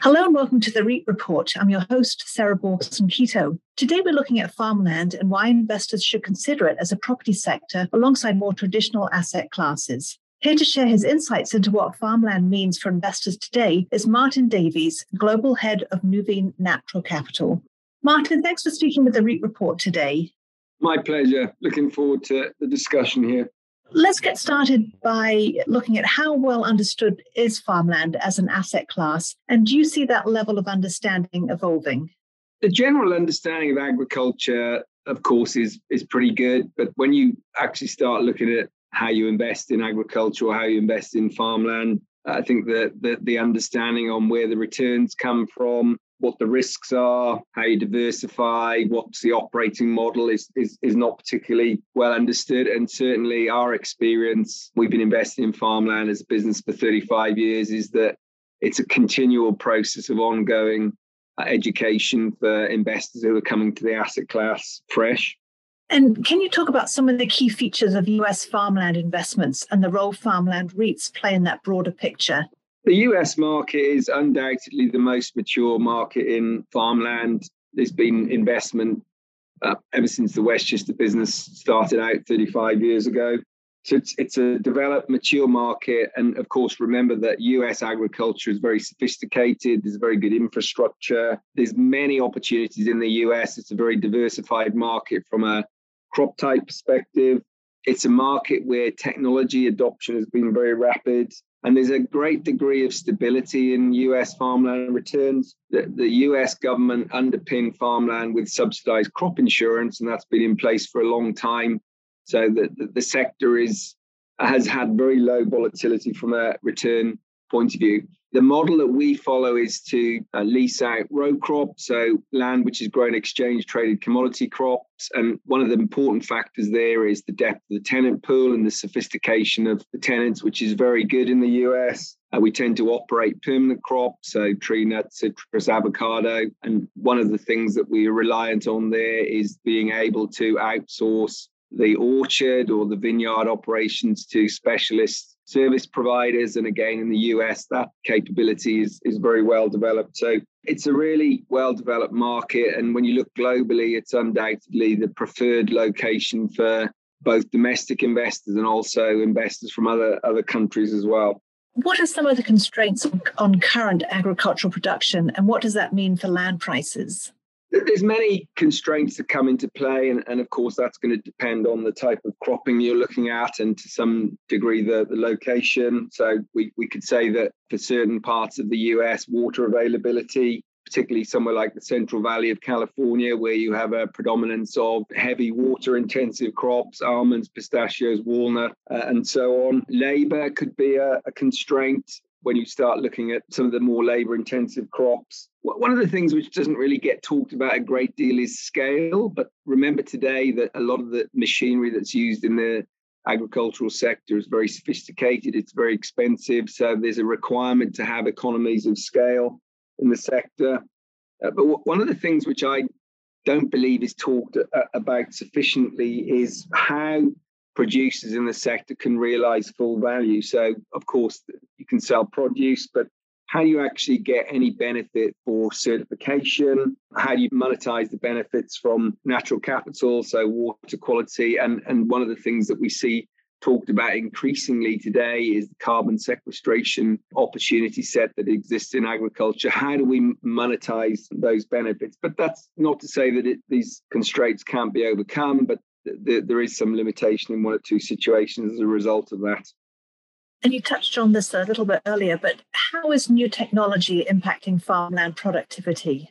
Hello and welcome to the REIT Report. I'm your host, Sarah Borson Keto. Today we're looking at farmland and why investors should consider it as a property sector alongside more traditional asset classes. Here to share his insights into what farmland means for investors today is Martin Davies, Global Head of Nuveen Natural Capital. Martin, thanks for speaking with the REIT Report today. My pleasure. Looking forward to the discussion here. Let's get started by looking at how well understood is farmland as an asset class, and do you see that level of understanding evolving? The general understanding of agriculture, of course, is is pretty good, but when you actually start looking at how you invest in agriculture or how you invest in farmland, I think that the, the understanding on where the returns come from, what the risks are, how you diversify, what's the operating model is, is, is not particularly well understood. And certainly our experience, we've been investing in farmland as a business for 35 years, is that it's a continual process of ongoing uh, education for investors who are coming to the asset class fresh. And can you talk about some of the key features of US farmland investments and the role farmland REITs play in that broader picture? The US market is undoubtedly the most mature market in farmland. There's been investment uh, ever since the Westchester business started out 35 years ago. So it's, it's a developed, mature market. And of course, remember that US agriculture is very sophisticated. There's very good infrastructure. There's many opportunities in the US. It's a very diversified market from a crop type perspective. It's a market where technology adoption has been very rapid. And there's a great degree of stability in US farmland returns. The, the US government underpinned farmland with subsidized crop insurance, and that's been in place for a long time. So the, the, the sector is has had very low volatility from a return point of view. The model that we follow is to uh, lease out row crops, so land which is grown exchange traded commodity crops. And one of the important factors there is the depth of the tenant pool and the sophistication of the tenants, which is very good in the US. Uh, we tend to operate permanent crops, so tree nuts, citrus, avocado. And one of the things that we are reliant on there is being able to outsource the orchard or the vineyard operations to specialists service providers. And again, in the US, that capability is, is very well developed. So it's a really well developed market. And when you look globally, it's undoubtedly the preferred location for both domestic investors and also investors from other, other countries as well. What are some of the constraints on current agricultural production, and what does that mean for land prices? There's many constraints that come into play and, and of course that's going to depend on the type of cropping you're looking at and to some degree the, the location. So we, we could say that for certain parts of the us water availability particularly somewhere like the central valley of california where you have a predominance of heavy water intensive crops almonds pistachios walnut uh, and so on labor could be a, a constraint when you start looking at some of the more labor intensive crops. One of the things which doesn't really get talked about a great deal is scale. But remember today that a lot of the machinery that's used in the agricultural sector is very sophisticated, it's very expensive. So there's a requirement to have economies of scale in the sector. Uh, but one of the things which I don't believe is talked uh, about sufficiently is how producers in the sector can realize full value. So, of course, you can sell produce, but how do you actually get any benefit for certification? How do you monetize the benefits from natural capital, so water quality? And, and one of the things that we see talked about increasingly today is the carbon sequestration opportunity set that exists in agriculture. How do we monetize those benefits? But that's not to say that it, these constraints can't be overcome, but there is some limitation in one or two situations as a result of that. And you touched on this a little bit earlier, but how is new technology impacting farmland productivity?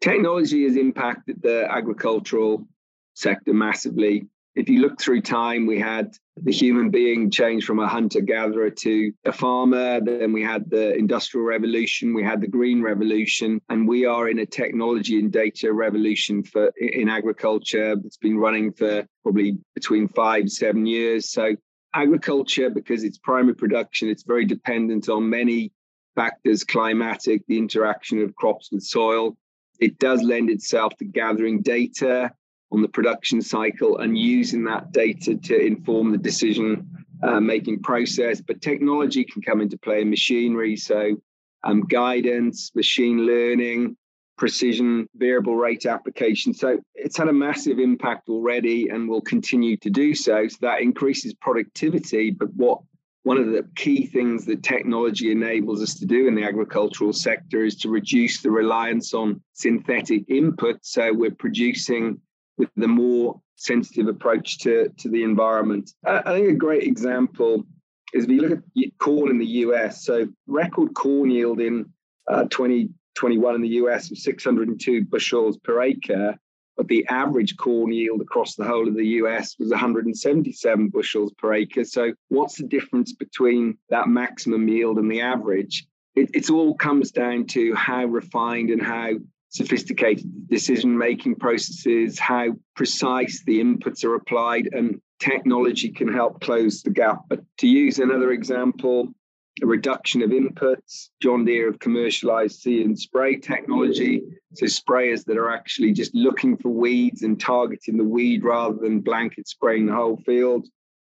Technology has impacted the agricultural sector massively if you look through time, we had the human being change from a hunter gatherer to a farmer. Then we had the industrial revolution, we had the green revolution, and we are in a technology and data revolution for in agriculture that's been running for probably between five seven years. So agriculture, because it's primary production, it's very dependent on many factors: climatic, the interaction of crops with soil. It does lend itself to gathering data on the production cycle and using that data to inform the decision uh, making process. But technology can come into play in machinery. So um, guidance, machine learning, precision variable rate application. So it's had a massive impact already and will continue to do so. So that increases productivity. But what one of the key things that technology enables us to do in the agricultural sector is to reduce the reliance on synthetic input. So we're producing with the more sensitive approach to, to the environment. I think a great example is if you look at corn in the US, so record corn yield in uh, 2021 in the US of 602 bushels per acre, but the average corn yield across the whole of the US was 177 bushels per acre. So, what's the difference between that maximum yield and the average? It it's all comes down to how refined and how sophisticated decision making processes, how precise the inputs are applied, and technology can help close the gap. But to use another example, a reduction of inputs. John Deere have commercialized see and spray technology. So sprayers that are actually just looking for weeds and targeting the weed rather than blanket spraying the whole field.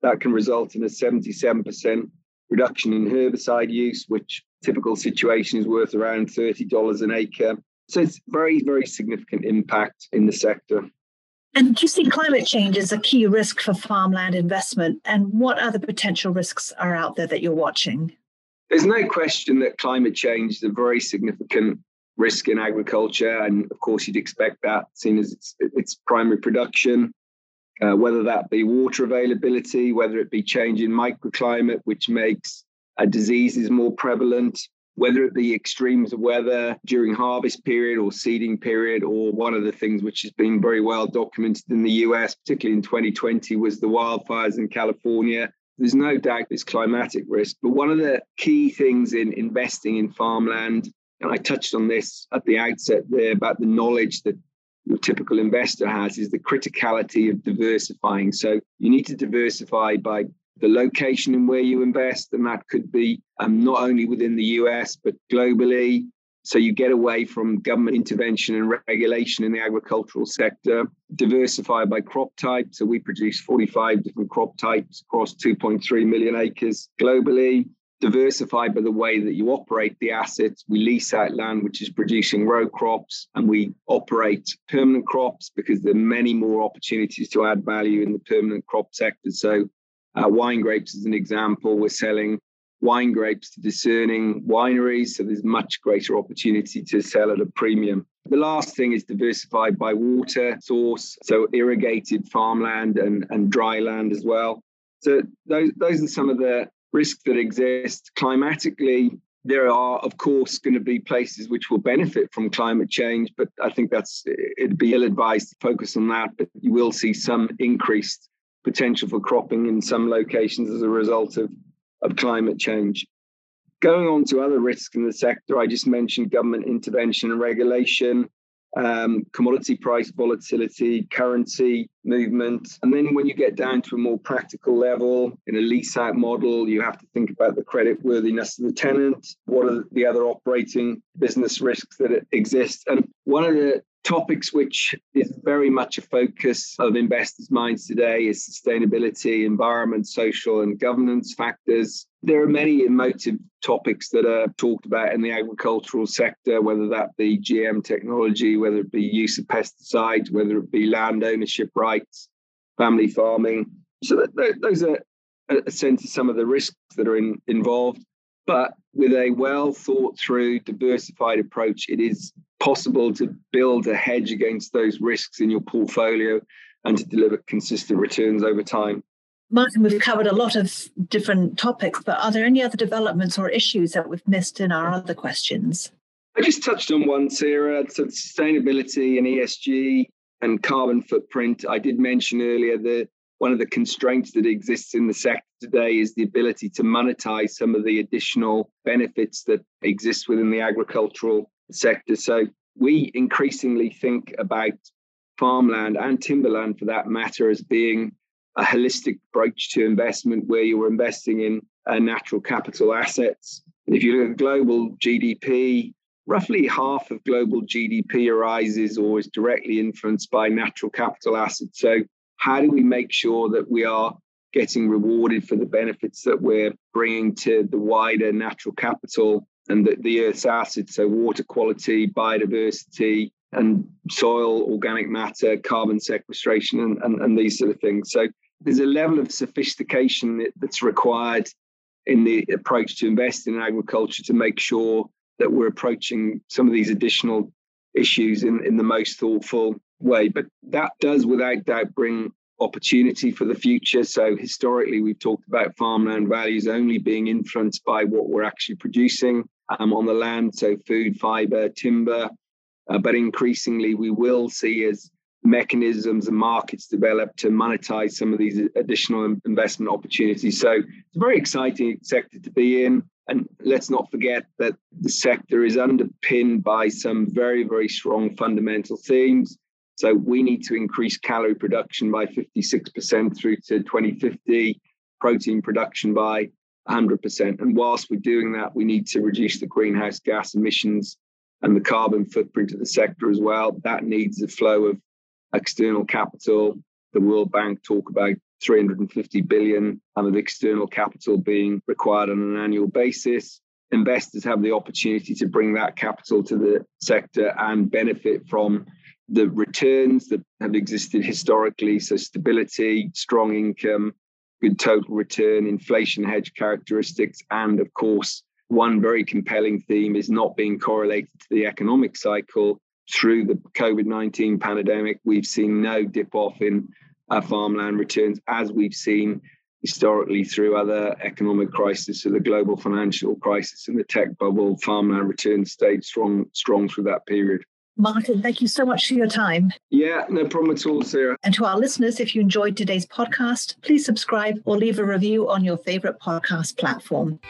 That can result in a 77% reduction in herbicide use, which typical situation is worth around $30 an acre. So it's very, very significant impact in the sector. And do you see climate change as a key risk for farmland investment? And what other potential risks are out there that you're watching? There's no question that climate change is a very significant risk in agriculture. And of course, you'd expect that, seen as its, its primary production, uh, whether that be water availability, whether it be change in microclimate, which makes uh, diseases more prevalent, whether it be extremes of weather during harvest period or seeding period, or one of the things which has been very well documented in the US, particularly in 2020, was the wildfires in California. There's no doubt there's climatic risk, but one of the key things in investing in farmland, and I touched on this at the outset there about the knowledge that your typical investor has, is the criticality of diversifying. So you need to diversify by the location in where you invest, and that could be um, not only within the US but globally. So you get away from government intervention and regulation in the agricultural sector. Diversify by crop type. So we produce 45 different crop types across 2.3 million acres globally. Diversify by the way that you operate the assets. We lease out land which is producing row crops, and we operate permanent crops because there are many more opportunities to add value in the permanent crop sector. So uh, wine grapes, as an example, we're selling wine grapes to discerning wineries, so there's much greater opportunity to sell at a premium. The last thing is diversified by water source, so irrigated farmland and, and dry land as well. So those, those are some of the risks that exist. Climatically, there are, of course, going to be places which will benefit from climate change, but I think that's it'd be ill advised to focus on that. But you will see some increased potential for cropping in some locations as a result of, of climate change. Going on to other risks in the sector, I just mentioned government intervention and regulation, um, commodity price volatility, currency movement. And then when you get down to a more practical level, in a lease out model, you have to think about the credit worthiness of the tenant. What are the other operating business risks that exist? And one of the topics which is very much a focus of investors' minds today is sustainability, environment, social, and governance factors. There are many emotive topics that are talked about in the agricultural sector, whether that be GM technology, whether it be use of pesticides, whether it be land ownership rights, family farming. So those are a sense of some of the risks that are in, involved. But with a well thought through, diversified approach, it is possible to build a hedge against those risks in your portfolio and to deliver consistent returns over time. Martin, we've covered a lot of different topics, but are there any other developments or issues that we've missed in our other questions? I just touched on one, Sarah. So sustainability and ESG and carbon footprint. I did mention earlier that one of the constraints that exists in the sector today is the ability to monetize some of the additional benefits that exist within the agricultural sector. So we increasingly think about farmland and timberland for that matter as being a holistic approach to investment where you're investing in uh, natural capital assets. If you look at global GDP, roughly half of global GDP arises or is directly influenced by natural capital assets. So, how do we make sure that we are getting rewarded for the benefits that we're bringing to the wider natural capital and the, the Earth's assets, so water quality, biodiversity, and soil, organic matter, carbon sequestration, and, and, and these sort of things. So there's a level of sophistication that's required in the approach to invest in agriculture to make sure that we're approaching some of these additional issues in, in the most thoughtful way. But that does, without doubt, bring opportunity for the future. So historically, we've talked about farmland values only being influenced by what we're actually producing um, on the land, so food, fiber, timber. Uh, but increasingly, we will see as mechanisms and markets develop to monetize some of these additional investment opportunities. So it's a very exciting sector to be in. And let's not forget that the sector is underpinned by some very, very strong fundamental themes. So we need to increase calorie production by 56% through to 2050, protein production by 100%. And whilst we're doing that, we need to reduce the greenhouse gas emissions and the carbon footprint of the sector as well. That needs a flow of external capital. The World Bank talk about 350 billion of external capital being required on an annual basis. Investors have the opportunity to bring that capital to the sector and benefit from the returns that have existed historically. So, stability, strong income, good total return, inflation hedge characteristics, and of course, one very compelling theme is not being correlated to the economic cycle. Through the COVID 19 pandemic, we've seen no dip off in uh, farmland returns, as we've seen historically through other economic crises, so the global financial crisis and the tech bubble, farmland returns stayed strong, strong through that period. Martin, thank you so much for your time. Yeah, no problem at all, Sarah. And to our listeners, if you enjoyed today's podcast, please subscribe or leave a review on your favorite podcast platform.